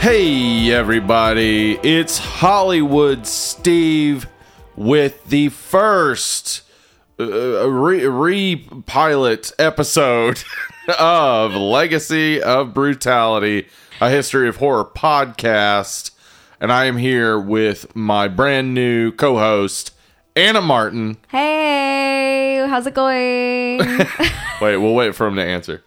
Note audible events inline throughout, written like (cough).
Hey, everybody, it's Hollywood Steve with the first uh, re pilot episode (laughs) of Legacy of Brutality, a history of horror podcast. And I am here with my brand new co host, Anna Martin. Hey, how's it going? (laughs) Wait, we'll wait for him to answer.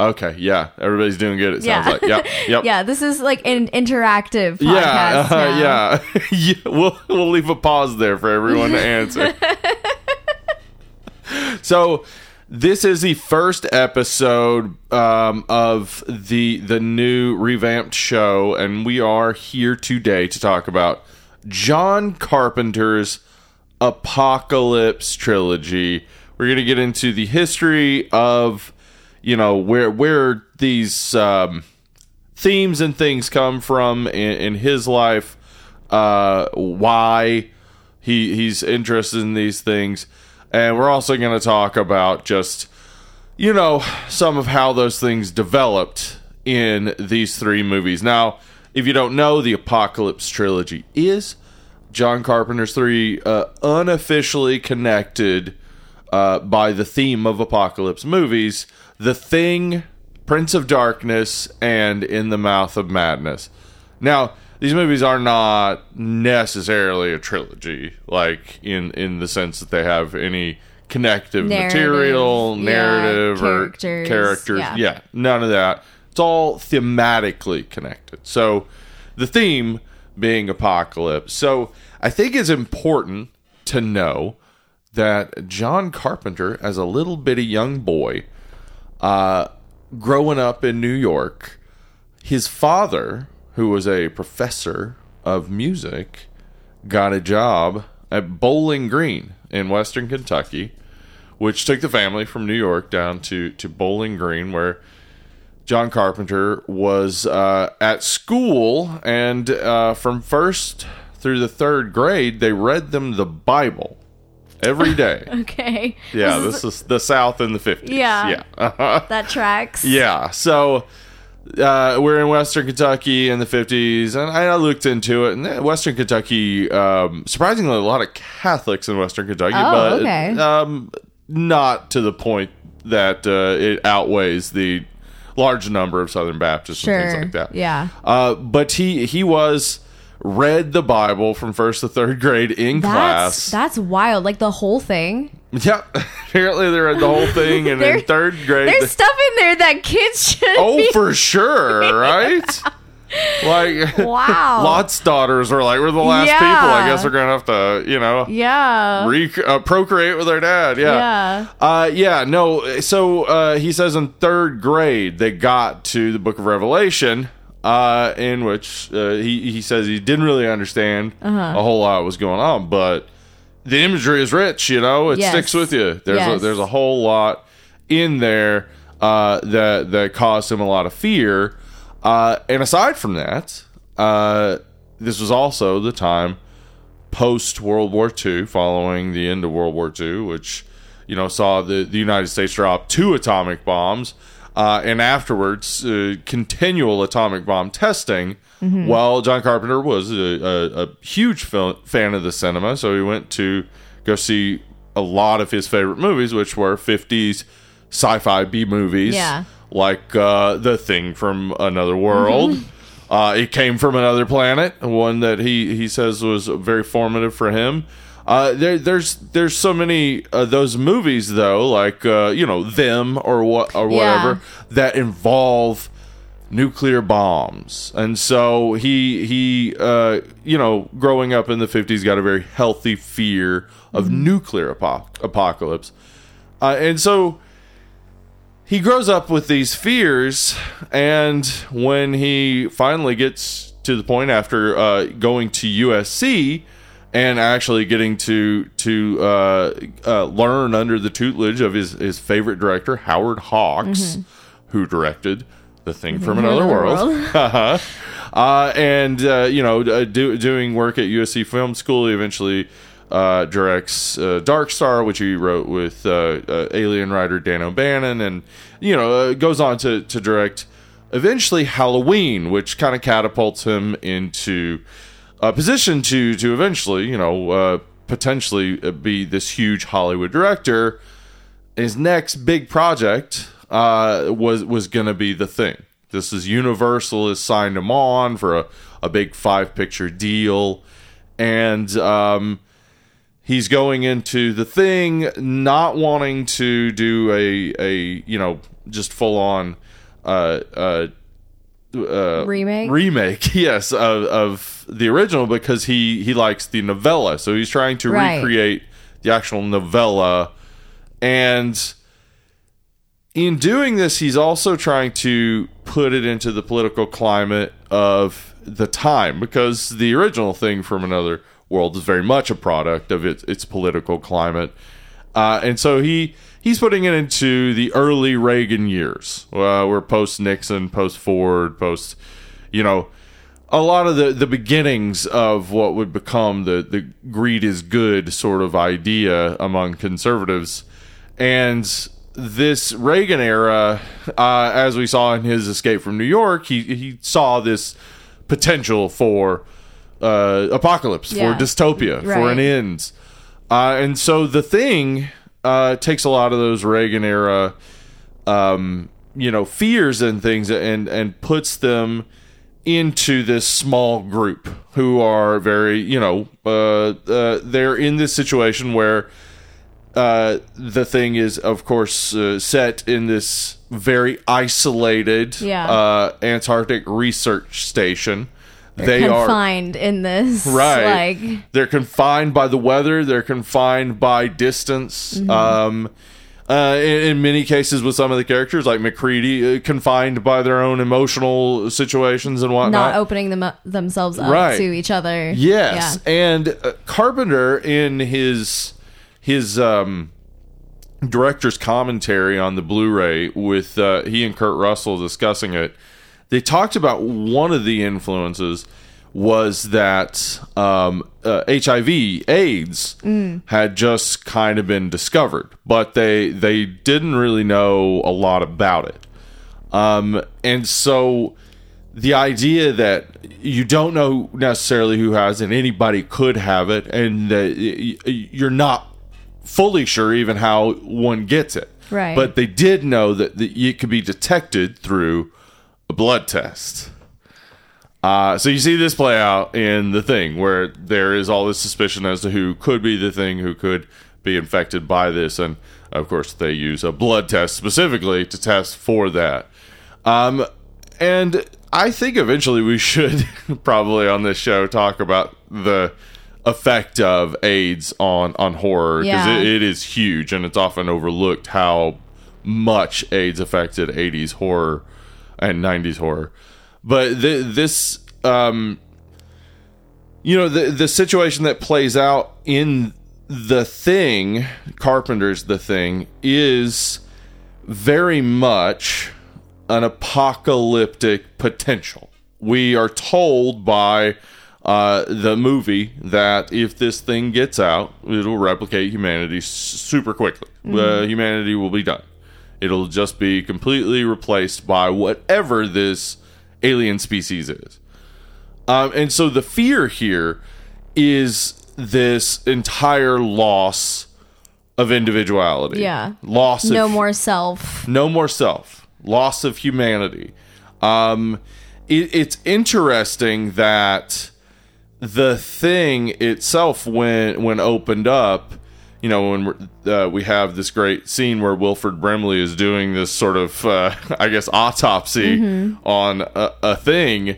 Okay, yeah, everybody's doing good. It sounds Yeah. like, yep, (laughs) yep. yeah, this is like an interactive podcast. Yeah, uh, (laughs) yeah, yeah. We'll we'll leave a pause there for everyone to answer. (laughs) so, this is the first episode um, of the the new revamped show, and we are here today to talk about John Carpenter's Apocalypse trilogy. We're going to get into the history of you know where where these um, themes and things come from in, in his life, uh, why he he's interested in these things, and we're also going to talk about just you know some of how those things developed in these three movies. Now, if you don't know, the Apocalypse trilogy is John Carpenter's three uh, unofficially connected uh, by the theme of apocalypse movies The Thing, Prince of Darkness, and In the Mouth of Madness. Now, these movies are not necessarily a trilogy, like in, in the sense that they have any connective Narrative, material, yeah, narrative, or characters, characters. yeah. yeah, none of that. It's all thematically connected. So, the theme being apocalypse. So, I think it's important to know that John Carpenter, as a little bitty young boy, uh, growing up in New York, his father, who was a professor of music, got a job at Bowling Green in Western Kentucky, which took the family from New York down to, to Bowling Green, where John Carpenter was uh, at school, and uh, from first through the third grade, they read them the Bible every day. (laughs) Okay. Yeah, This is- this is the South in the 50s. Yeah. Yeah. Uh-huh. (laughs) that tracks. Yeah. So uh, we're in Western Kentucky in the 50s, and I looked into it. And uh, Western Kentucky, um, surprisingly, a lot of Catholics in Western Kentucky, Oh, but okay. um, not to the point that uh, it outweighs the large number of Southern Baptists Sure. and things like that. Yeah. Uh, but he he was read the Bible from first to third grade in That's class. that's wild. Like the whole thing. Yep. (laughs) Apparently they read the whole thing, and There- in third grade. There's they- stuff in there that kids should. oh, be- for sure, right? Like Wow. (laughs) Lot's daughters were like, we're the last Yeah. people. I guess we're gonna have to, you know, Yeah. re- uh, procreate with our dad. Yeah. Yeah. Uh, yeah. No. So uh, he says in third grade they got to the Book of Revelation, uh, in which uh, he he says he didn't really understand Uh-huh. a whole lot was going on, but the imagery is rich. You know, it Yes. sticks with you. There's a, there's a whole lot in there uh, that that caused him a lot of fear. Uh, and aside from that, uh, this was also the time post World War II, following the end of World War II, which you know saw the the United States drop two atomic bombs, uh, and afterwards uh, continual atomic bomb testing. Well, John Carpenter was a, a, a huge fil- fan of the cinema, so he went to go see a lot of his favorite movies, which were fifties sci-fi B movies, Yeah. like uh, The Thing from Another World. Uh, it came from another planet, one that he, he says was very formative for him. Uh, there, there's there's so many of those movies though, like uh, you know them or what or whatever that involve nuclear bombs, and so he he uh, you know growing up in the 50s got a very healthy fear of nuclear apo- apocalypse, uh, and so he grows up with these fears and when he finally gets to the point after uh, going to usc and actually getting to to uh, uh, learn under the tutelage of his, his favorite director howard hawks who directed the thing from another world, World. (laughs) uh, and uh, you know uh, do, doing work at usc film school he eventually uh, directs uh, Dark Star, which he wrote with uh, uh, Alien writer Dan O'Bannon, and you know uh, goes on to to direct eventually Halloween, which kind of catapults him into a position to to eventually, you know, uh, potentially be this huge Hollywood director. His next big project uh, was was going to be the thing. This is Universal has signed him on for a, a big five picture deal, and um, he's going into the thing not wanting to do a a you know just full on uh, uh, uh, Remake? remake (laughs) yes of, of the original because he he likes the novella so he's trying to Right. recreate the actual novella and in doing this he's also trying to put it into the political climate of the time because the original thing from another world is very much a product of its its political climate uh, and so he he's putting it into the early Reagan years, uh, where post Nixon, post Ford, post you know a lot of the the beginnings of what would become the the greed is good sort of idea among conservatives, and this Reagan era, uh, as we saw in his Escape from New York, he he saw this potential for uh, apocalypse, Yeah. for dystopia, for an end. Uh, and so the thing uh, takes a lot of those Reagan era, um, you know, fears and things, and and puts them into this small group who are very, you know, uh, uh, they're in this situation where uh, the thing is, of course, uh, set in this very isolated Yeah. uh, Antarctic research station. They are confined in this. right Like they're confined by the weather they're confined by distance Mm-hmm. um uh, in, in many cases with some of the characters like MacReady uh, confined by their own emotional situations and whatnot not opening them up, themselves up Right. to each other. yes Yeah. and uh, carpenter in his his um director's commentary on the Blu-ray with uh, he and kurt russell discussing it they talked about one of the influences was that um, uh, HIV AIDS had just kind of been discovered, but they they didn't really know a lot about it, um, and so the idea that you don't know necessarily who has it, anybody could have it, and that you're not fully sure even how one gets it. Right. But they did know that, that it could be detected through blood test. Uh, so you see this play out in the thing where there is all this suspicion as to who could be the thing, who could be infected by this, and of course they use a blood test specifically to test for that. Um, and I think eventually we should (laughs) probably on this show talk about the effect of AIDS on on horror because Yeah. it, it is huge and it's often overlooked how much AIDS affected 80s horror and 90s horror. But th- this, um, you know, the the situation that plays out in the thing, Carpenter's the thing, is very much an apocalyptic potential. We are told by uh, the movie that if this thing gets out, it'll replicate humanity super quickly. Uh, humanity will be done. It'll just be completely replaced by whatever this alien species is. Um, and so the fear here is this entire loss of individuality. Yeah. Loss No of more self. no more self loss of humanity um it, it's interesting that the thing itself when when opened up you know when uh, we have this great scene where Wilford brimley is doing this sort of uh, (laughs) i guess autopsy on a, a thing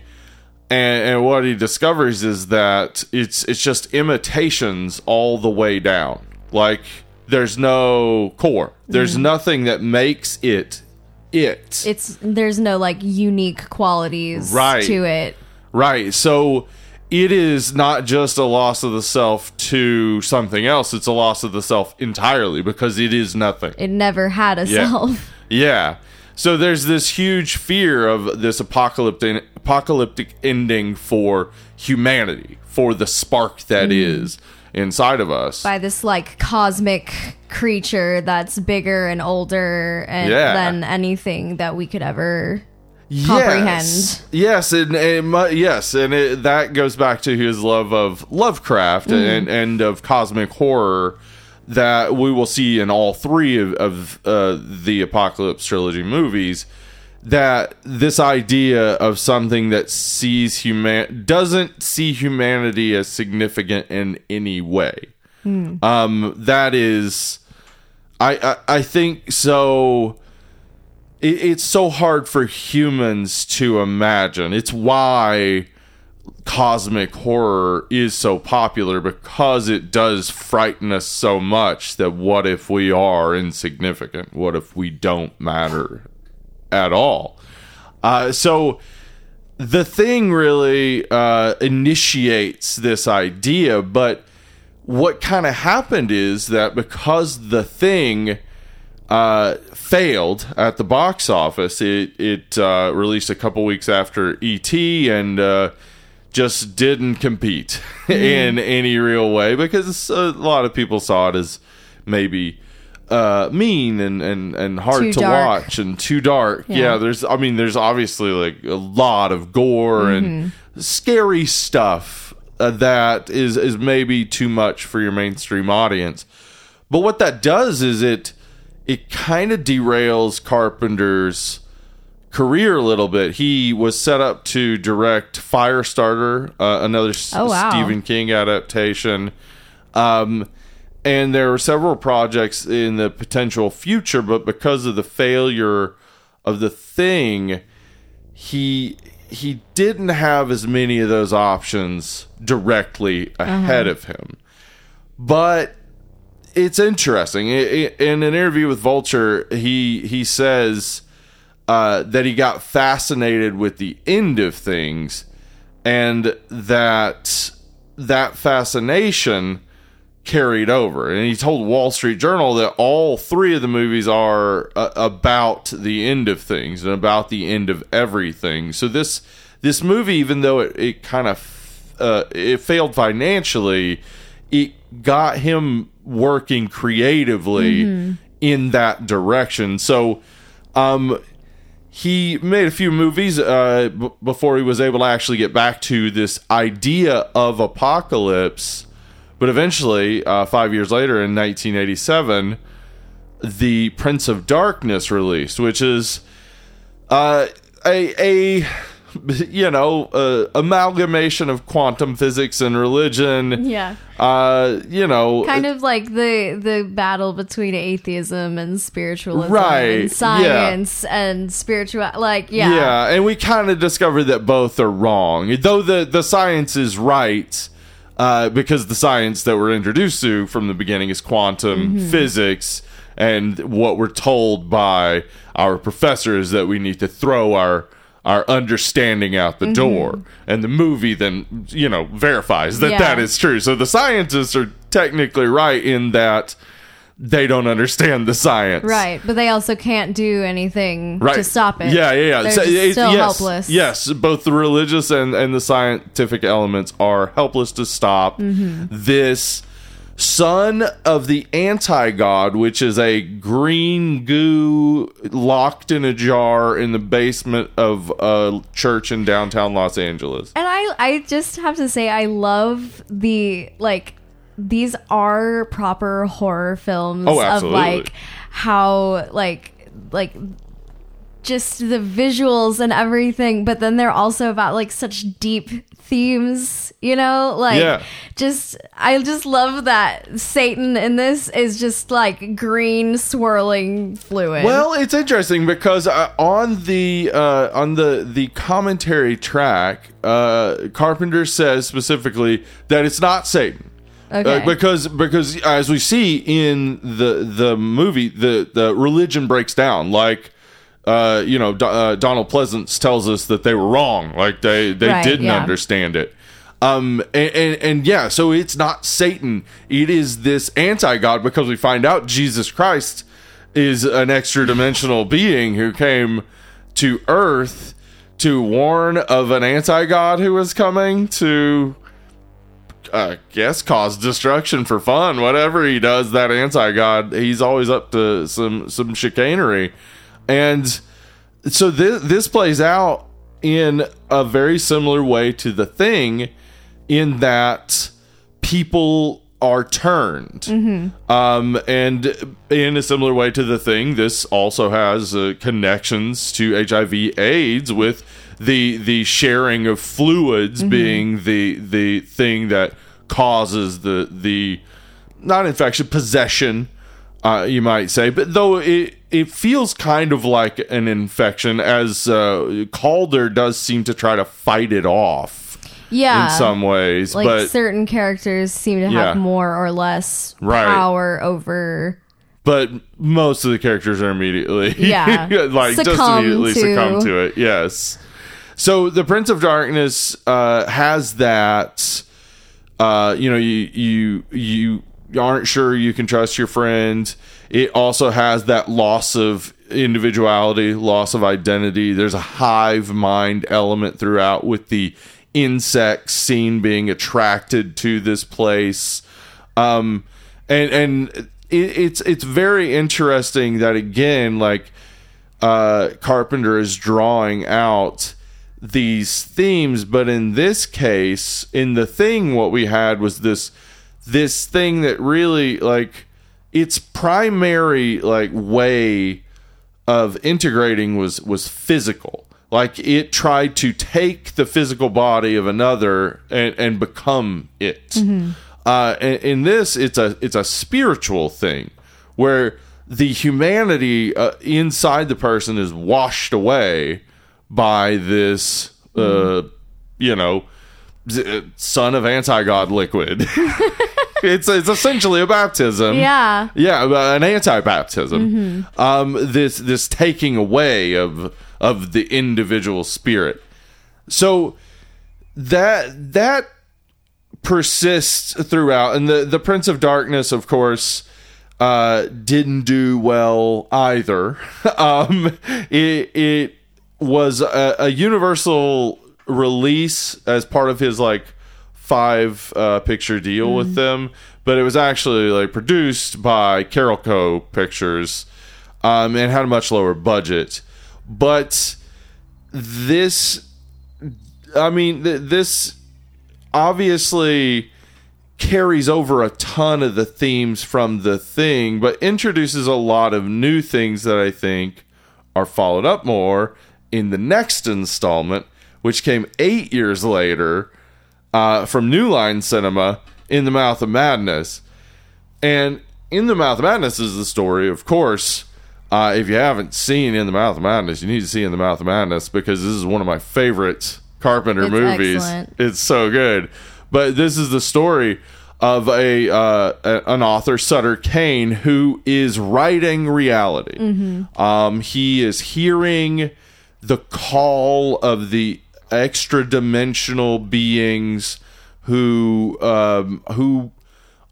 and, and what he discovers is that it's it's just imitations all the way down. Like there's no core. There's nothing that makes it it. It's there's no like unique qualities Right. to it. right. So it is not just a loss of the self to something else. It's a loss of the self entirely because it is nothing. It never had a Yeah. self. Yeah. So there's this huge fear of this apocalyptic apocalyptic ending for humanity, for the spark that mm-hmm. is inside of us. by this like cosmic creature that's bigger and older and Yeah. than anything that we could ever comprehend. Yes, yes, and, and yes, and it, that goes back to his love of Lovecraft and and of cosmic horror that we will see in all three of, of uh, the Apocalypse trilogy movies. That this idea of something that sees human doesn't see humanity as significant in any way. Um, that is, I, I I think so it, it's so hard for humans to imagine. It's why cosmic horror is so popular because it does frighten us so much that what if we are insignificant? What if we don't matter at all? Uh, so the thing really uh, initiates this idea, but what kind of happened is that because the thing uh, failed at the box office. It it uh, released a couple weeks after ET and uh, just didn't compete (laughs) in any real way because a lot of people saw it as maybe uh, mean and, and, and hard Too to dark. watch and too dark. Yeah. Yeah. there's I mean there's obviously like a lot of gore and scary stuff uh, that is is maybe too much for your mainstream audience. But what that does is it it kind of derails Carpenter's career a little bit. He was set up to direct Firestarter, uh, another Oh, wow. Stephen King adaptation. Um, and there were several projects in the potential future, but because of the failure of the thing, he he didn't have as many of those options directly ahead of him. But it's interesting. In an interview with Vulture, he he says uh, that he got fascinated with the end of things, and that that fascination carried over. And he told Wall Street Journal that all three of the movies are uh, about the end of things and about the end of everything. So this this movie, even though it, it kind of uh, it failed financially, it got him working creatively in that direction. So, um, he made a few movies uh, b- before he was able to actually get back to this idea of apocalypse. But eventually, uh, five years later, in 1987, the Prince of Darkness released, which is uh, a a (laughs) you know uh, amalgamation of quantum physics and religion. Yeah. Uh, you know, Kind of like the the battle between atheism and spiritualism Right, and science and spiritual like yeah. Yeah, and we kind of discovered that both are wrong. Though the the science is right, uh, because the science that we're introduced to from the beginning is quantum physics, and what we're told by our professors that we need to throw our our understanding out the door and the movie then you know verifies that Yeah. that is true so the scientists are technically right in that they don't understand the science Right, but they also can't do anything right. to stop it. yeah, yeah, yeah. They're So it- still yes, helpless. Yes, both the religious and, and the scientific elements are helpless to stop Mm-hmm. this son of the anti god, which is a green goo locked in a jar in the basement of a church in downtown Los Angeles. And I I just have to say I love the like these are proper horror films Oh, of like how like like just the visuals and everything, but then they're also about like such deep themes, you know? Like Yeah. just I just love that Satan in this is just like green swirling fluid. Well, it's interesting because uh, on the uh, on the the commentary track, uh, Carpenter says specifically that it's not Satan. Okay. Uh, because because as we see in the the movie, the the religion breaks down. Like uh, you know, uh, Donald Pleasence tells us that they were wrong. Like they they Right, didn't yeah. understand it. Um and, and and yeah, so it's not Satan. It is this anti god because we find out Jesus Christ is an extra dimensional (laughs) being who came to Earth to warn of an anti god who was coming to I guess cause destruction for fun. Whatever he does, that anti god, he's always up to some some chicanery, and so this this plays out in a very similar way to the thing, in that people are turned, um, and in a similar way to the thing, this also has uh, connections to HIV/AIDS with the the sharing of fluids being the the thing that causes the the not infection possession uh, you might say. But though it it feels kind of like an infection as uh, calder does seem to try to fight it off Yeah. in some ways like but certain characters seem to Yeah. have more or less Right. power over but most of the characters are immediately (laughs) Yeah. like just immediately to- succumb to it yes so the prince of darkness uh has that uh you know you you you aren't sure you can trust your friend it also has that loss of individuality loss of identity. There's a hive mind element throughout with the insects seen being attracted to this place. Um and and it, it's it's very interesting that again like uh carpenter is drawing out these themes but in this case in the thing what we had was this this thing that really like its primary like way of integrating was was physical. Like it tried to take the physical body of another and and become it. Uh in, in this it's a it's a spiritual thing where the humanity uh, inside the person is washed away by this uh you know z- son of anti-god liquid (laughs) (laughs) it's it's essentially a baptism yeah yeah, uh, an anti-baptism. Um, this this taking away of of the individual spirit. So that that persists throughout, and the the Prince of Darkness, of course, uh, didn't do well either. (laughs) um, it it was a, a universal release as part of his like five uh, picture deal with them, but it was actually like produced by Carolco Pictures, um, and had a much lower budget. But this, I mean, th- this obviously carries over a ton of the themes from the thing, but introduces a lot of new things that I think are followed up more in the next installment, which came eight years later uh, from New Line Cinema in the Mouth of Madness. And in the Mouth of Madness is the story, of course. Uh, if you haven't seen In the Mouth of Madness, you need to see In the Mouth of Madness because this is one of my favorite Carpenter It's movies. excellent. It's so good. But this is the story of a, uh, an author, Sutter Kane, who is writing reality. Um, he is hearing the call of the extra dimensional beings who um, who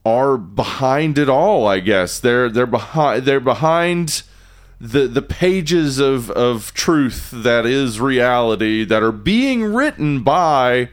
are behind it all. I guess they're they're behind they're behind the the pages of of truth that is reality that are being written by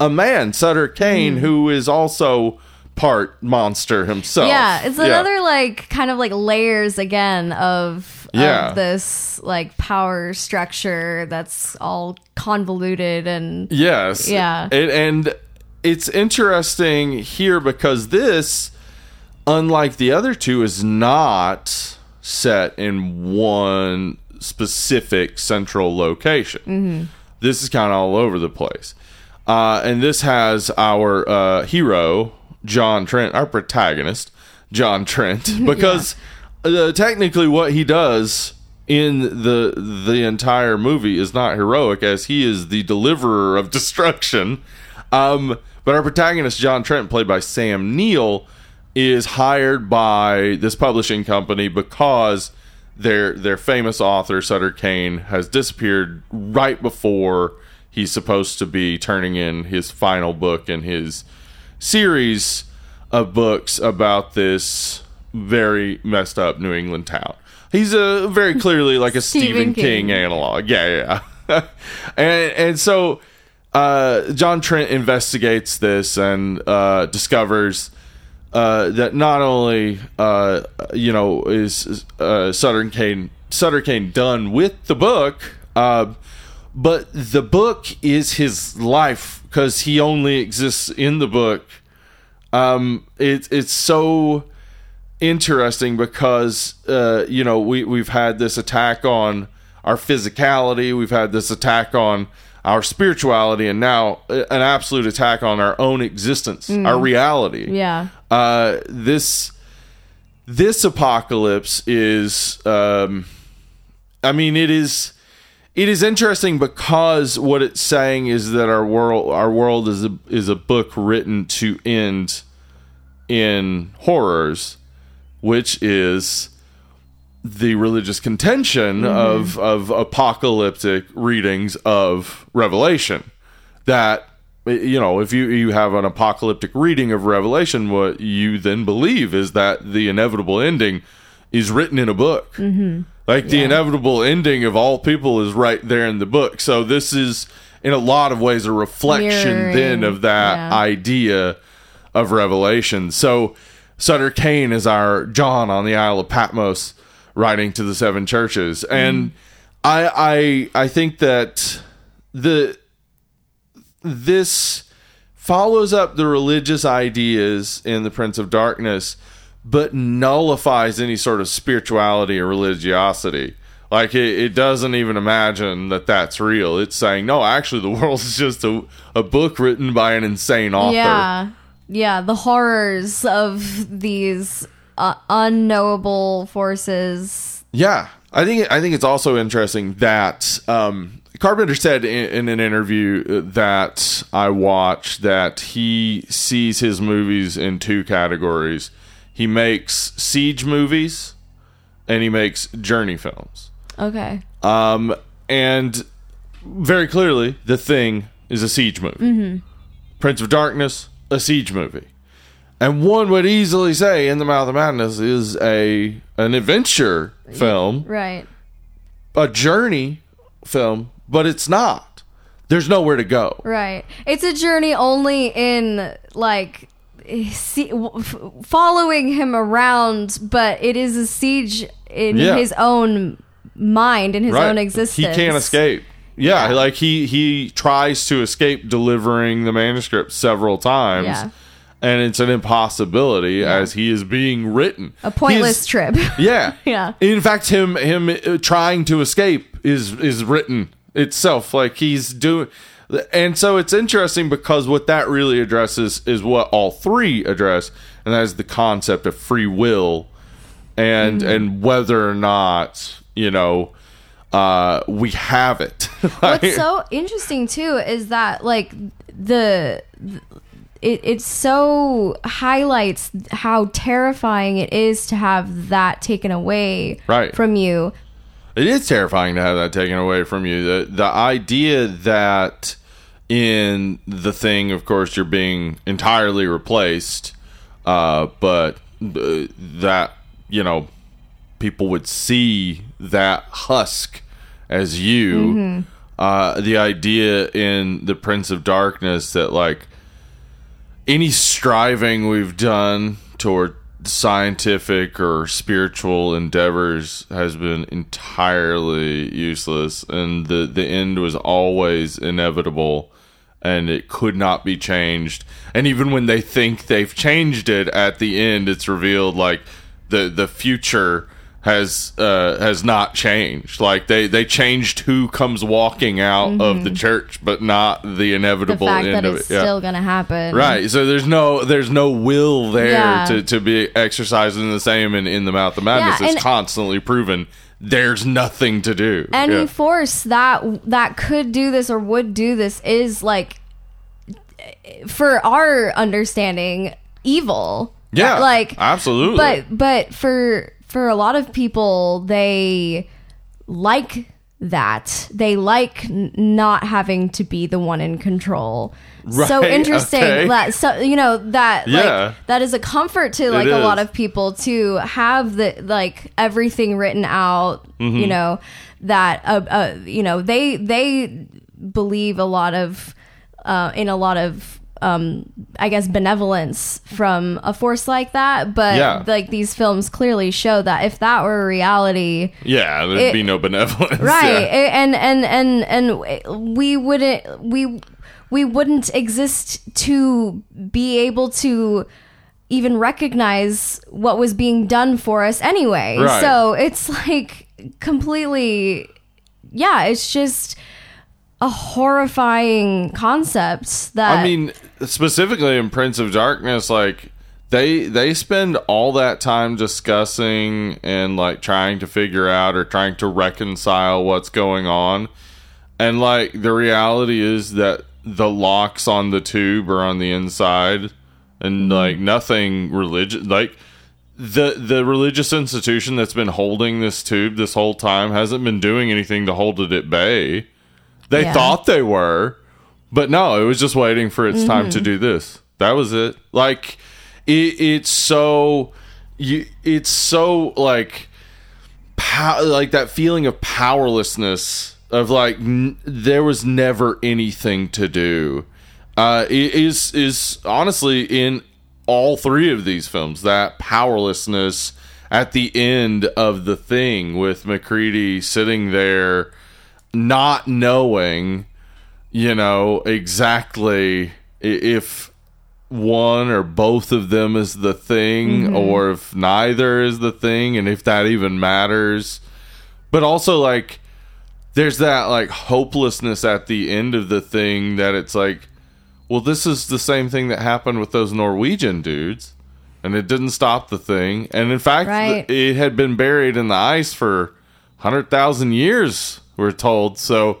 a man, Sutter Kane, who is also part monster himself. Yeah, it's another like kind of like layers again of, Yeah. of this like power structure that's all convoluted and Yes. Yeah. And, and it's interesting here because this, unlike the other two, is not set in one specific central location. This is kind of all over the place. Uh, and this has our uh, hero, John Trent, our protagonist, John Trent, (laughs) because uh, technically what he does in the the entire movie is not heroic as he is the deliverer of (laughs) destruction. Um, but our protagonist, John Trent, played by Sam Neill, is hired by this publishing company because their their famous author Sutter Kane has disappeared right before he's supposed to be turning in his final book in his series of books about this very messed up New England town. He's a very clearly like a Stephen, Stephen King. King. analog. Yeah, yeah. (laughs) and and so uh, John Trent investigates this and uh, discovers uh, that not only uh, you know is uh, Sutter Kane Sutter Kane done with the book, uh, but the book is his life because he only exists in the book. Um, it's it's so interesting because uh, you know we we've had this attack on our physicality, we've had this attack on our spirituality, and now uh, an absolute attack on our own existence, our reality. Yeah. Uh, this this apocalypse is, um, I mean, it is it is interesting because what it's saying is that our world our world is a is a book written to end in horrors, which is the religious contention of of apocalyptic readings of Revelation. That you know, if you you have an apocalyptic reading of Revelation, what you then believe is that the inevitable ending is written in a book. Mm-hmm. Like the inevitable ending of all people is right there in the book. So this is in a lot of ways a reflection Mirroring, then of that yeah. idea of Revelation. So Sutter Kane is our John on the Isle of Patmos writing to the seven churches. And mm. I I I think that the this follows up the religious ideas in the Prince of Darkness, but nullifies any sort of spirituality or religiosity. Like it, it doesn't even imagine that that's real. It's saying no, actually, the (laughs) world is just a, a book written by an insane author. Yeah. Yeah. The horrors of these uh, unknowable forces. Yeah, I think I think it's also interesting that um, Carpenter said in, in an interview that I watched that he sees his movies in two categories. He makes siege movies, and he makes journey films. Okay. Um, and very clearly, the thing is a siege movie. Prince of Darkness, a siege movie. And one would easily say, In the Mouth of Madness is a an adventure film, Right. a journey film, but it's not. There's nowhere to go. Right. It's a journey only in like see, following him around, but it is a siege in Yeah. his own mind, in his own existence. He can't escape. Yeah, like he he tries to escape delivering the manuscript several times. Yeah. And it's an impossibility as he is being written. A pointless He's- trip. (laughs) Yeah. (laughs) Yeah. In fact, him him uh, trying to escape is is written itself. Like he's doing, and so it's interesting because what that really addresses is what all three address, and that is the concept of free will, and Mm-hmm. and whether or not you know uh, we have it. (laughs) What's so interesting too is that like the it it so highlights how terrifying it is to have that taken away Right. from you. It is terrifying to have that taken away from you. The the idea that in the thing, of course, you're being entirely replaced, uh, but uh, that you know people would see that husk as you. Uh, the idea in the Prince of Darkness that like any striving we've done toward scientific or spiritual endeavors has been entirely useless and the the end was always inevitable and it could not be changed and even when they think they've changed it at the end it's revealed like the the future has uh has not changed like they they changed who comes walking out of the church but not the The inevitable fact end that of it's it Yeah. still gonna happen. Right. So there's no there's no will there Yeah. to, to be exercising the same in, in the mouth of madness. Yeah, it's constantly proven there's nothing to do. any force that that could do this or would do this is like for our understanding evil Yeah, like absolutely. but but for for a lot of people they like that they like n- not having to be the one in control so (laughs) interesting okay. that so you know that Yeah. like that is a comfort to like a lot of people to have the like everything written out Mm-hmm. you know that uh, uh you know they they believe a lot of uh in a lot of um I guess benevolence from a force like that, but Yeah. like these films clearly show that if that were reality, Yeah, there'd It- be no benevolence. right Yeah. and and and and we wouldn't we we wouldn't exist to be able to even recognize what was being done for us anyway Right. so it's like completely yeah it's just a horrifying concept that I mean, specifically in Prince of Darkness, like they they spend all that time discussing and like trying to figure out or trying to reconcile what's going on. And like the reality is that the locks on the tube are on the inside and mm-hmm. like nothing religious like the the religious institution that's been holding this tube this whole time hasn't been doing anything to hold it at bay. They Yeah. thought they were, but no, it was just waiting for its time to do this. That was it. Like it, it's so you it's so like pow- like that feeling of powerlessness of like n- there was never anything to do uh is is honestly in all three of these films that powerlessness at the end of the thing with MacReady sitting there not knowing you know exactly if one or both of them is the thing mm-hmm. or if neither is the thing and if that even matters. But also like there's that like hopelessness at the end of the thing that it's like well this is the same thing that happened with those norwegian dudes and it didn't stop the thing. And in fact Right. it had been buried in the ice for 100,000 years we're told. So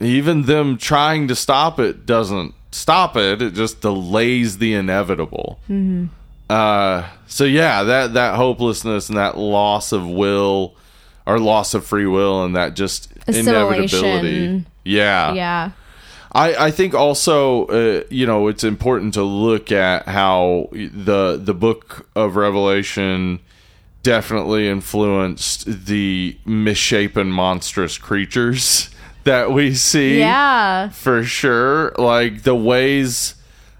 even them trying to stop it doesn't stop it it just delays the inevitable. Uh so yeah that that hopelessness and that loss of will or loss of free will and that just inevitability. Yeah. Yeah. I, I think also uh, you know it's important to look at how the the book of Revelation definitely influenced the misshapen monstrous creatures (laughs) that we see. Yeah. For sure. Like the ways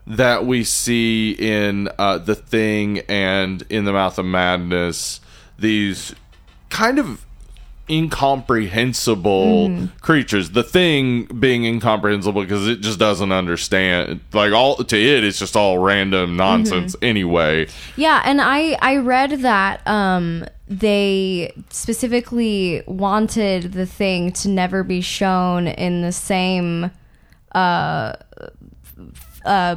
that we see in uh, the thing and in the mouth of madness these kind of incomprehensible creatures. The thing being incomprehensible because it just doesn't understand like all to it it's just all random nonsense anyway. Yeah, and I I read that um they specifically wanted the thing to never be shown in the same uh uh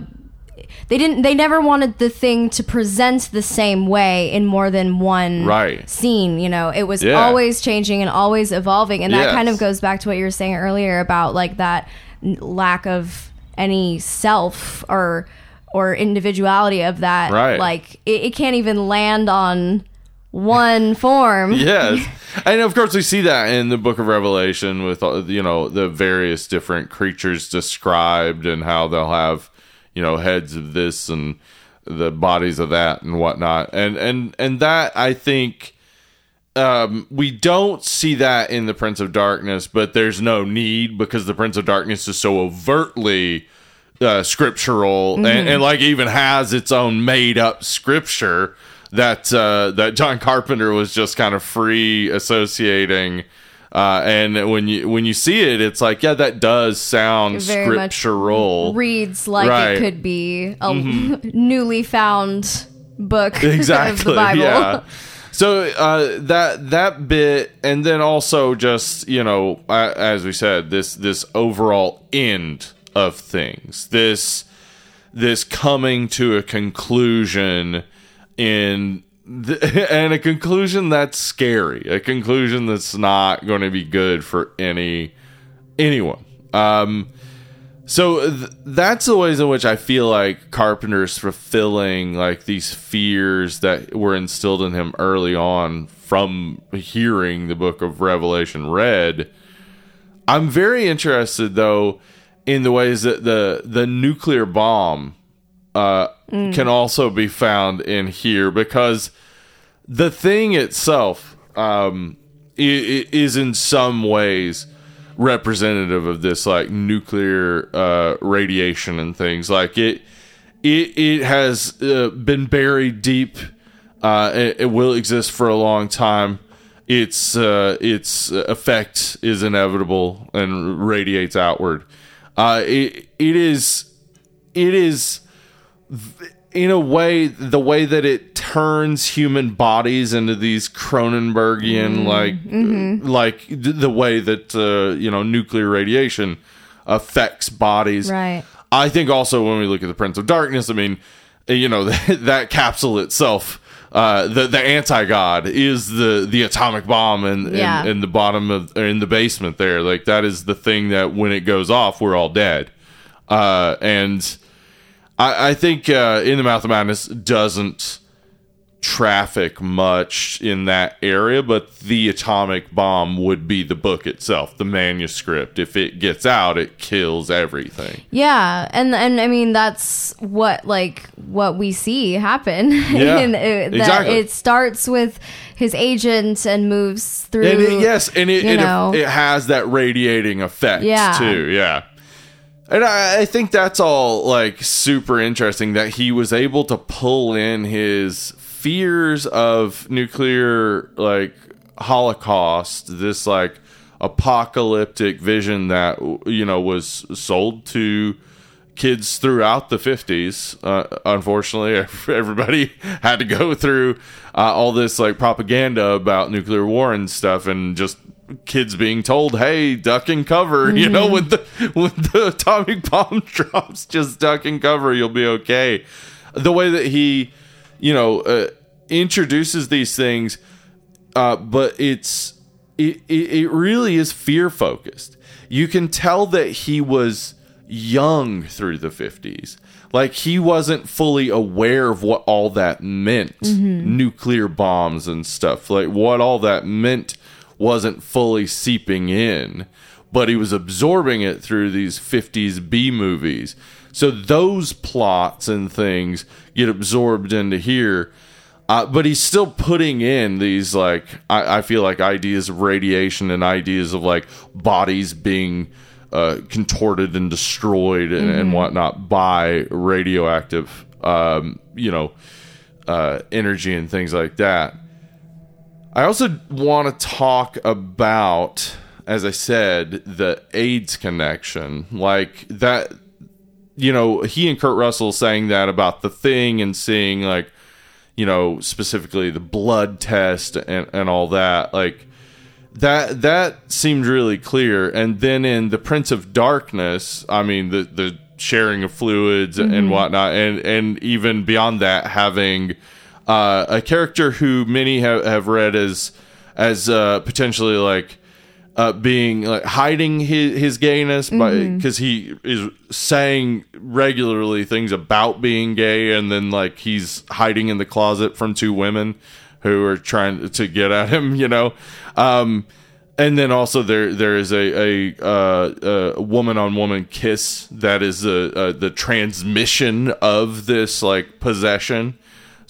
they didn't they never wanted the thing to present the same way in more than one Right. scene, you know. It was Yeah. always changing and always evolving and that Yes. kind of goes back to what you were saying earlier about like that n- lack of any self or or individuality of that Right. like it, it can't even land on one (laughs) form yes (laughs) and of course we see that in the book of revelation with you know the various different creatures described and how they'll have you know heads of this and the bodies of that and whatnot and and and that i think um we don't see that in the prince of darkness but there's no need because the prince of darkness is so overtly uh, scriptural and, and like even has its own made up scripture that uh, that John Carpenter was just kind of free associating. Uh, and when you when you see it, it's like yeah, that does sound Very scriptural. reads like Right. Mm-hmm. it could be a (laughs) newly found book exactly (laughs) of the Bible. yeah (laughs) so uh that that bit and then also just you know as we said this this overall end of things this this coming to a conclusion in (laughs) and a conclusion that's scary a conclusion that's not going to be good for any anyone um so th- that's the ways in which I feel like Carpenter's fulfilling like these fears that were instilled in him early on from hearing the book of Revelation read. I'm very interested though in the ways that the the nuclear bomb uh, can also be found in here because the thing itself um, is in some ways representative of this like nuclear uh, radiation and things. Like it, it it has uh, been buried deep. Uh, it, it will exist for a long time. Its uh, its effect is inevitable and radiates outward. Uh, it it is it is in a way the way that it turns human bodies into these Cronenbergian like like the way that uh, you know nuclear radiation affects bodies. Right. I think also when we look at the Prince of Darkness, I mean, you know that, (laughs) that capsule itself. Uh, the the anti god is the the atomic bomb in, Yeah. in in the bottom of in the basement there. Like that is the thing that when it goes off, we're all dead. Uh, and I, I think uh, In the Mouth of Madness doesn't traffic much in that area, but the atomic bomb would be the book itself, the manuscript. If it gets out, it kills everything. Yeah, and and I mean that's what like what we see happen. (laughs) Yeah, And it, that exactly. It starts with his agent and moves through. And it, yes, and it it, it has that radiating effect Yeah. too. Yeah. And I, I think that's all like super interesting that he was able to pull in his fears of nuclear like holocaust, this like apocalyptic vision that you know was sold to kids throughout the 50s uh, unfortunately (laughs) everybody had to go through uh, all this like propaganda about nuclear war and stuff and just kids being told hey duck and cover you know with the with the (laughs) atomic bomb drops just duck and cover you'll be okay the way that he you know uh, introduces these things uh, but it's it, it, it really is fear focused. You can tell that he was young through the 50s. Like he wasn't fully aware of what all that meant. Nuclear bombs and stuff. Like what all that meant wasn't fully seeping in, but he was absorbing it through these 50s B movies. So those plots and things get absorbed into here. Uh, but he's still putting in these like I, I feel like ideas of radiation and ideas of like bodies being uh, contorted and destroyed and, and whatnot by radioactive um, you know uh, energy and things like that. I also want to talk about, as I said, the AIDS connection, like that. You know, he and Kurt Russell saying that about the thing and seeing like you know specifically the blood test and, and all that like that that seemed really clear and then in the prince of darkness i mean the the sharing of fluids and mm-hmm. whatnot and and even beyond that having uh, a character who many have, have read as as uh, potentially like uh, being like hiding his, his gayness because he is saying regularly things about being gay and then like he's hiding in the closet from two women who are trying to get at him (laughs) you know? Um and then also there there is a a, uh, a woman on woman kiss that is the uh, the transmission of this like possession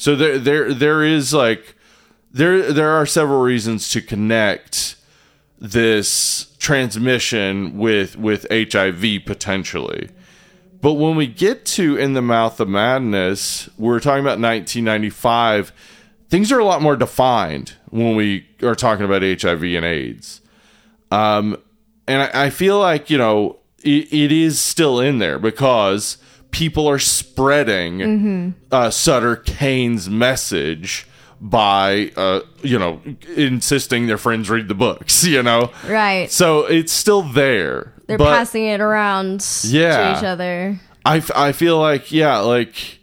so there there there is like there there are several reasons to connect this transmission with with HIV potentially. But when we get to In the Mouth of Madness, we're talking about 1995. Things are a lot more defined when we are talking about HIV and AIDS. Um, and I, I feel like, you know, it, it is still in there because people are spreading uh, Sutter Kane's message by, uh, you know, insisting their friends read the books, (laughs) you know? Right. So it's still there. They're but passing it around Yeah. to each other. I, f- I feel like, yeah, like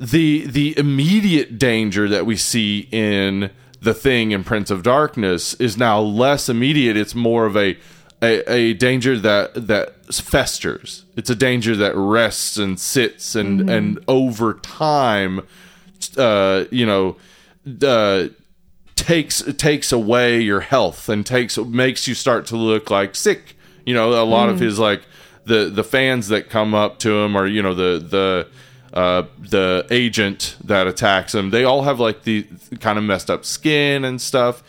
the the immediate danger that we see in the thing in Prince of Darkness is now less immediate. It's more of a a, a danger that that festers. It's a danger that rests and sits and and over time, uh, you know, uh, takes takes away your health and takes makes you start to look like sick. You know, a lot of his like the the fans that come up to him or you know the the uh, the agent that attacks him. They all have like the kind of messed up skin and stuff.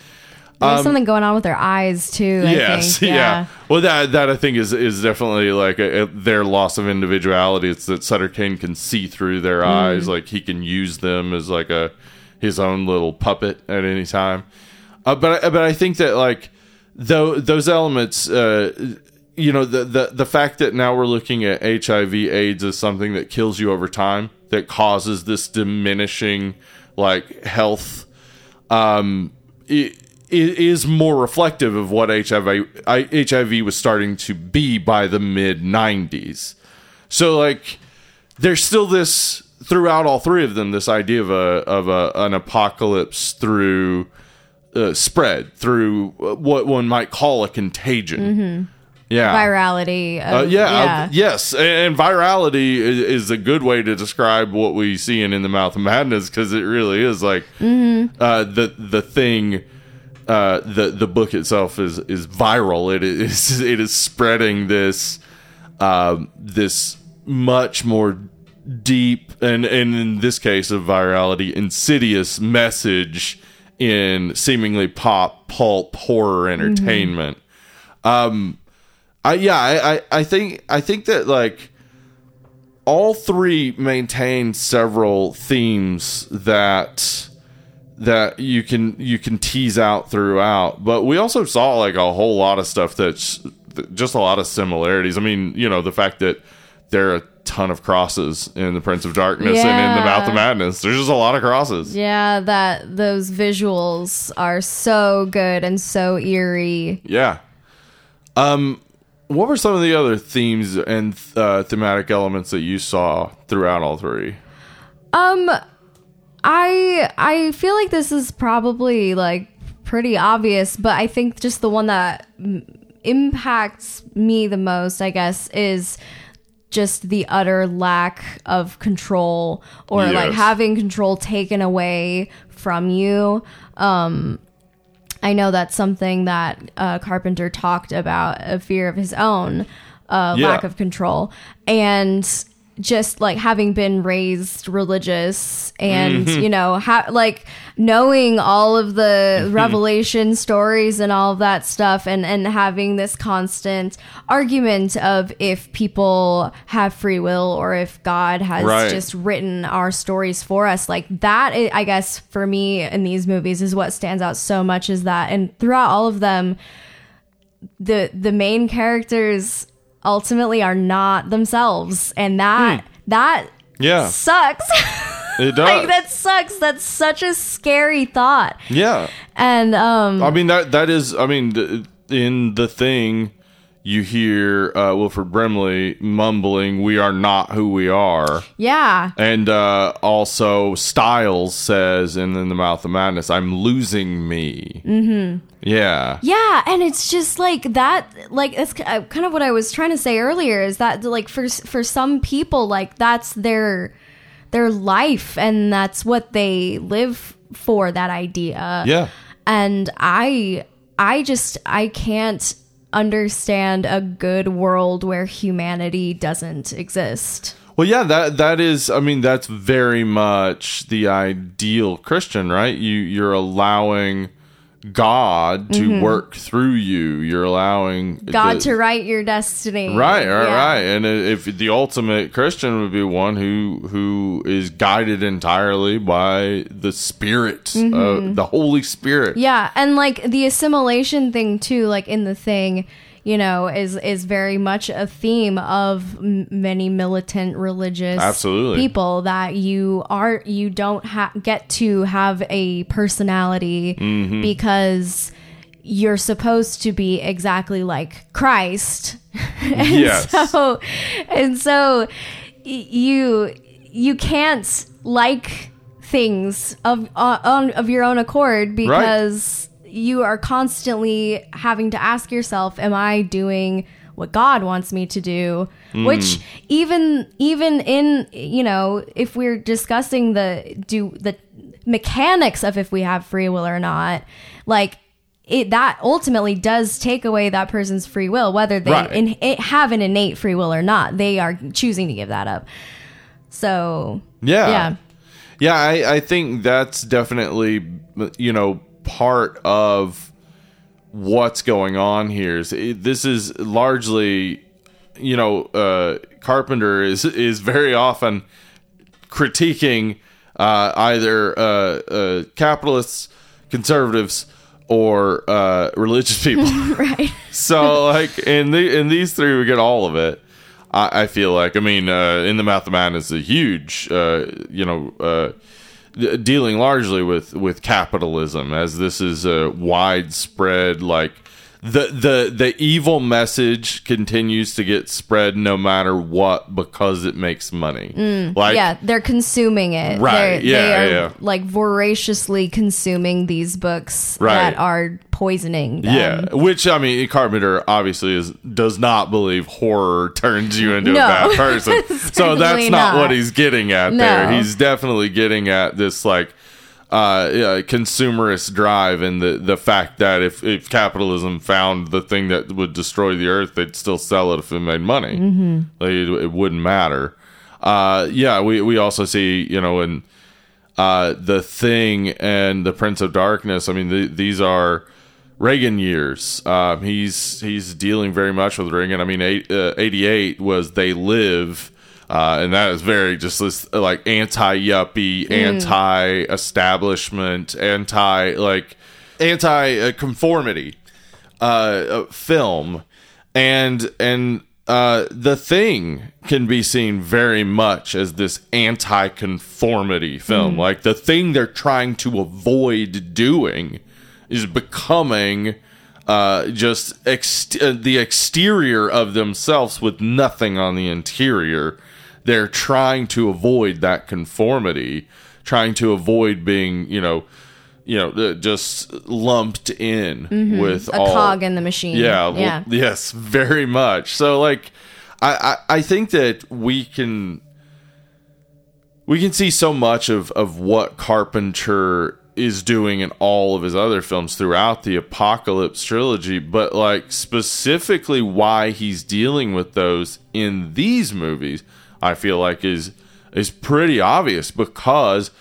There's something going on with their eyes too. I yes, think. (laughs) yeah. Well, that that I think is is definitely like a, a- their loss of individuality. It's that Sutter Kane can see through their eyes, like he can use them as like a his own little puppet at any time. Uh, but I- but I think that like though those elements, uh, you know, the, the the fact that now we're looking at HIV/AIDS as something that kills you over time, that causes this diminishing like health um, i- i- is more reflective of what HIV I, HIV was starting to be by the mid '90s. So like, there's still this throughout all three of them. This idea of a of a, an apocalypse through uh, spread through uh, what one might call a contagion. Yeah, Virality. uh, Of, yeah, uh, yes, and, virality is, is a good way to describe what we see in In the Mouth of Madness because it really is like uh, the the thing. Uh, the the book itself is is viral. It is (laughs) it is spreading this um, this much more deep and and in this case of virality insidious message in seemingly pop pulp horror entertainment. Um, I yeah, I, I I think I think that like all three maintain several themes that that you can you can tease out throughout, but we also saw like a whole lot of stuff that's just a lot of similarities. I mean, you know, the fact that there are a ton of crosses in the Prince of Darkness and in the Mouth of Madness. There's just a lot of crosses. Yeah, that those visuals are so good and so eerie. Yeah. Um, what were some of the other themes and uh, thematic elements that you saw throughout all three? Um, I I feel like this is probably like pretty obvious, but I think just the one that impacts me the most, I guess, is just the utter lack of control or like having control taken away from you. Um, I know that's something that uh, Carpenter talked about a fear of his own, uh, Yeah. lack of control, and just like having been raised religious and Mm-hmm. you know ha- like knowing all of the revelation stories and all of that stuff and and having this constant argument of if people have free will or if god has Right. just written our stories for us like that i I guess for me in these movies is what stands out so much is that and throughout all of them the the main characters ultimately are not themselves. And that that Yeah, sucks. (laughs) It does. like that sucks. That's such a scary thought. Yeah, and um I mean that that is. I mean, th- in the thing, you hear uh, Wilford Brimley mumbling, "We are not who we are." yeah And uh, also, Styles says in, in the Mouth of Madness, "I'm losing me." Mm-hmm. Yeah, Yeah, and it's just like that. Like that's uh, kind of what I was trying to say earlier. Is that like for for some people, like that's their their life, and that's what they live for. That idea. yeah, And I I just I can't understand a good world where humanity doesn't exist. Well, yeah, that that is. I mean, that's very much the ideal Christian, right? You you're allowing God to work through you. You're allowing Mm-hmm. God the- to write your destiny. Right, right, Yeah. right. And if the ultimate Christian would be one who who is guided entirely by the Spirit, uh, the Holy Spirit. Mm-hmm. Yeah, and like the assimilation thing too, like in the thing, you know, is is very much a theme of m- many militant religious Absolutely. people that you are you don't ha- get to have a personality Mm-hmm. because you're supposed to be exactly like Christ. (laughs) and Yes. So and so y- you you can't like things of uh, on of your own accord because you are constantly having to ask yourself am I doing what God wants me to do? Mm. Which even even in you know if we're discussing the do the mechanics of if we have free will or not like it that ultimately does take away that person's free will whether they Right. in, it have an innate free will or not. They are choosing to give that up. So Yeah. yeah. Yeah, I, I think that's definitely, you know, part of what's going on here. Is it- this is largely, you know, uh, Carpenter is is very often critiquing uh, either uh, uh, capitalists, conservatives, or uh, religious people. (laughs) right. (laughs) so like in the in these three we get all of it i, I feel like i mean uh, in the mouth of madness is a huge uh, you know uh, dealing largely with with capitalism as this is a widespread like the the the evil message continues to get spread no matter what because it makes money mm. like yeah, they're consuming it. Right, They're, yeah, they are yeah. like voraciously consuming these books Right. that are poisoning them. Yeah, which I mean, Carpenter obviously is does not believe horror turns you into No. a bad person. (laughs) so that's not, not. what he's getting at there. He's definitely getting at this like uh, yeah, consumerist drive and the the fact that if if capitalism found the thing that would destroy the earth, they'd still sell it if it made money. Mm-hmm. Like, it, it wouldn't matter. Uh, yeah, we we also see you know in uh, the thing and the Prince of Darkness. I mean, th- these are Reagan years. Um, he's he's dealing very much with Reagan. I mean, eight, uh, 88 was They Live, uh, and that is very just this like anti yuppie, anti establishment, anti like anti conformity uh, uh, film, and and uh, the thing can be seen very much as this anti-conformity film. Like the thing they're trying to avoid doing is becoming uh, just ex- uh, the exterior of themselves with nothing on the interior. They're trying to avoid that conformity, trying to avoid being, you know, you know, just lumped in mm-hmm. with A all cog in the machine. yeah, well, Yeah. yes, very much. So like I, I I think that we can we can see so much of of what Carpenter is doing in all of his other films throughout the Apocalypse trilogy, but like specifically why he's dealing with those in these movies, I feel like is is pretty obvious because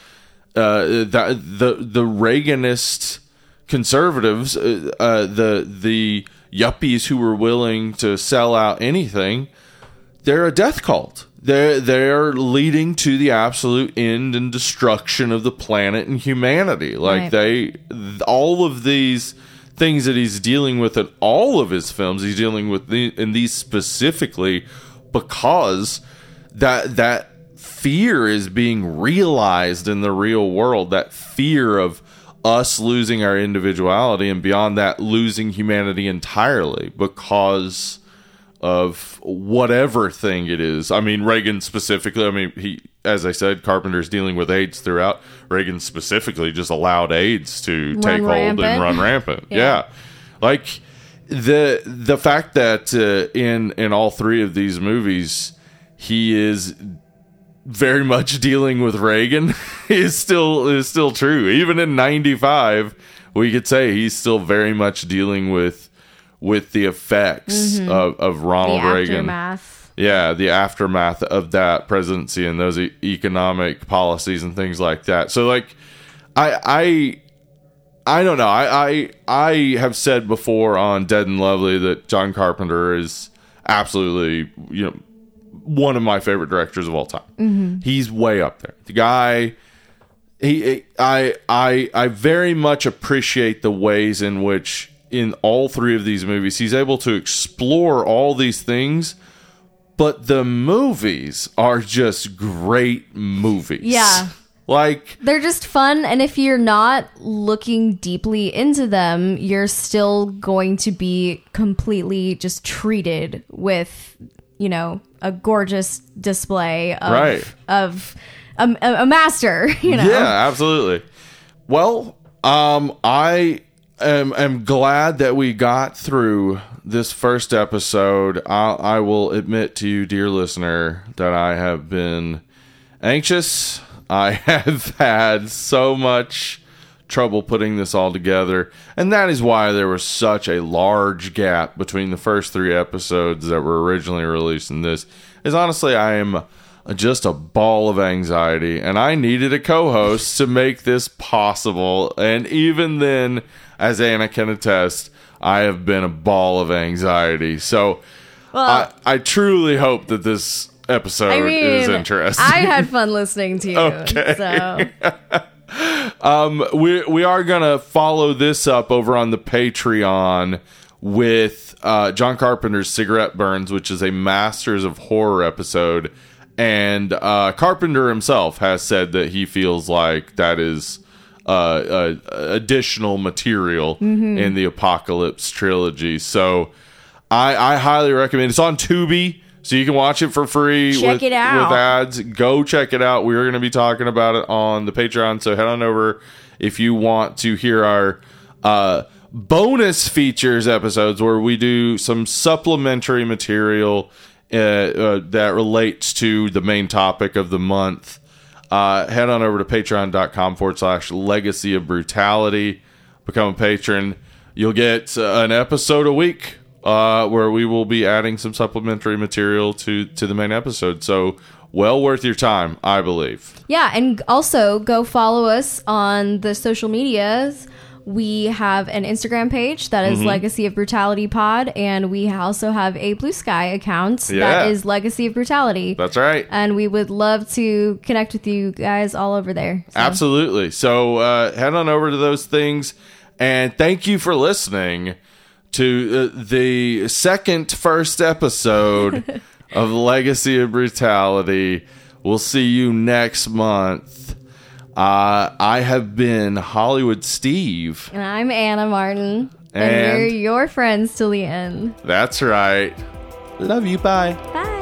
uh, the the the Reaganist conservatives, uh, uh, the the yuppies who were willing to sell out anything, they're a death cult. They're they're leading to the absolute end and destruction of the planet and humanity. Like Right. they, all of these things that he's dealing with in all of his films, he's dealing with the, in these specifically because that that fear is being realized in the real world. That fear of us losing our individuality and beyond that losing humanity entirely because of whatever thing it is. I mean, Reagan specifically. I mean, he, as I said, Carpenter's dealing with AIDS throughout. Reagan specifically just allowed AIDS to take hold and run rampant. (laughs) Yeah. yeah. like the the fact that uh, in in all three of these movies, he is very much dealing with Reagan (laughs) is still is still true. Even in '95, we could say he's still very much dealing with with the effects of, of Mm-hmm. The Ronald Reagan. aftermath. Yeah, the aftermath of that presidency and those e- economic policies and things like that. So, like, I I I don't know. I I I have said before on Dead and Lovely that John Carpenter is absolutely you know one of my favorite directors of all time. Mm-hmm. He's way up there. The guy he I I I very much appreciate the ways in which in all three of these movies he's able to explore all these things but the movies are just great movies. Yeah. Like They're just fun, and if you're not looking deeply into them, you're still going to be completely just treated with, you know, a gorgeous display of Right. of a, a, a master. (laughs) You know, Yeah, absolutely. Well, um, I am, am glad that we got through this first episode. I, I will admit to you, dear listener, that I have been anxious. I (laughs) have had so much trouble putting this all together, and that is why there was such a large gap between the first three episodes that were originally released and this. Is honestly, I am just a ball of anxiety, and I needed a co-host to make this possible. And even then, as Anna can attest, I have been a ball of anxiety. So I, I truly hope that this episode I mean, is interesting. I had fun listening to you. (laughs) Okay. So (laughs) we we are gonna follow this up over on the Patreon with uh, John Carpenter's Cigarette Burns, which is a Masters of Horror episode, and uh, Carpenter himself has said that he feels like that is uh, uh, additional material in the Apocalypse trilogy. So I, I highly recommend. It's on Tubi. So you can watch it for free Check with, it out. with ads. Go check it out. We're going to be talking about it on the Patreon. So head on over if you want to hear our uh, bonus features episodes where we do some supplementary material uh, uh, that relates to the main topic of the month. Uh, head on over to patreon.com forward slash legacy of brutality. Become a patron. You'll get an episode a week uh, where we will be adding some supplementary material to to the main episode. So well worth your time, I believe. yeah, and also go follow us on the social medias. We have an Instagram page that is Mm-hmm. Legacy of Brutality Pod, and we also have a Bluesky account Yeah. that is Legacy of Brutality. That's right. and we would love to connect with you guys all over there. So, Absolutely. So uh, head on over to those things, and thank you for listening to uh, the second first episode (laughs) of Legacy of Brutality. We'll see you next month. Uh, I have been Hollywood Steve. And I'm Anna Martin, and, And- we're your friends till the end. That's right. Love you. Bye. Bye.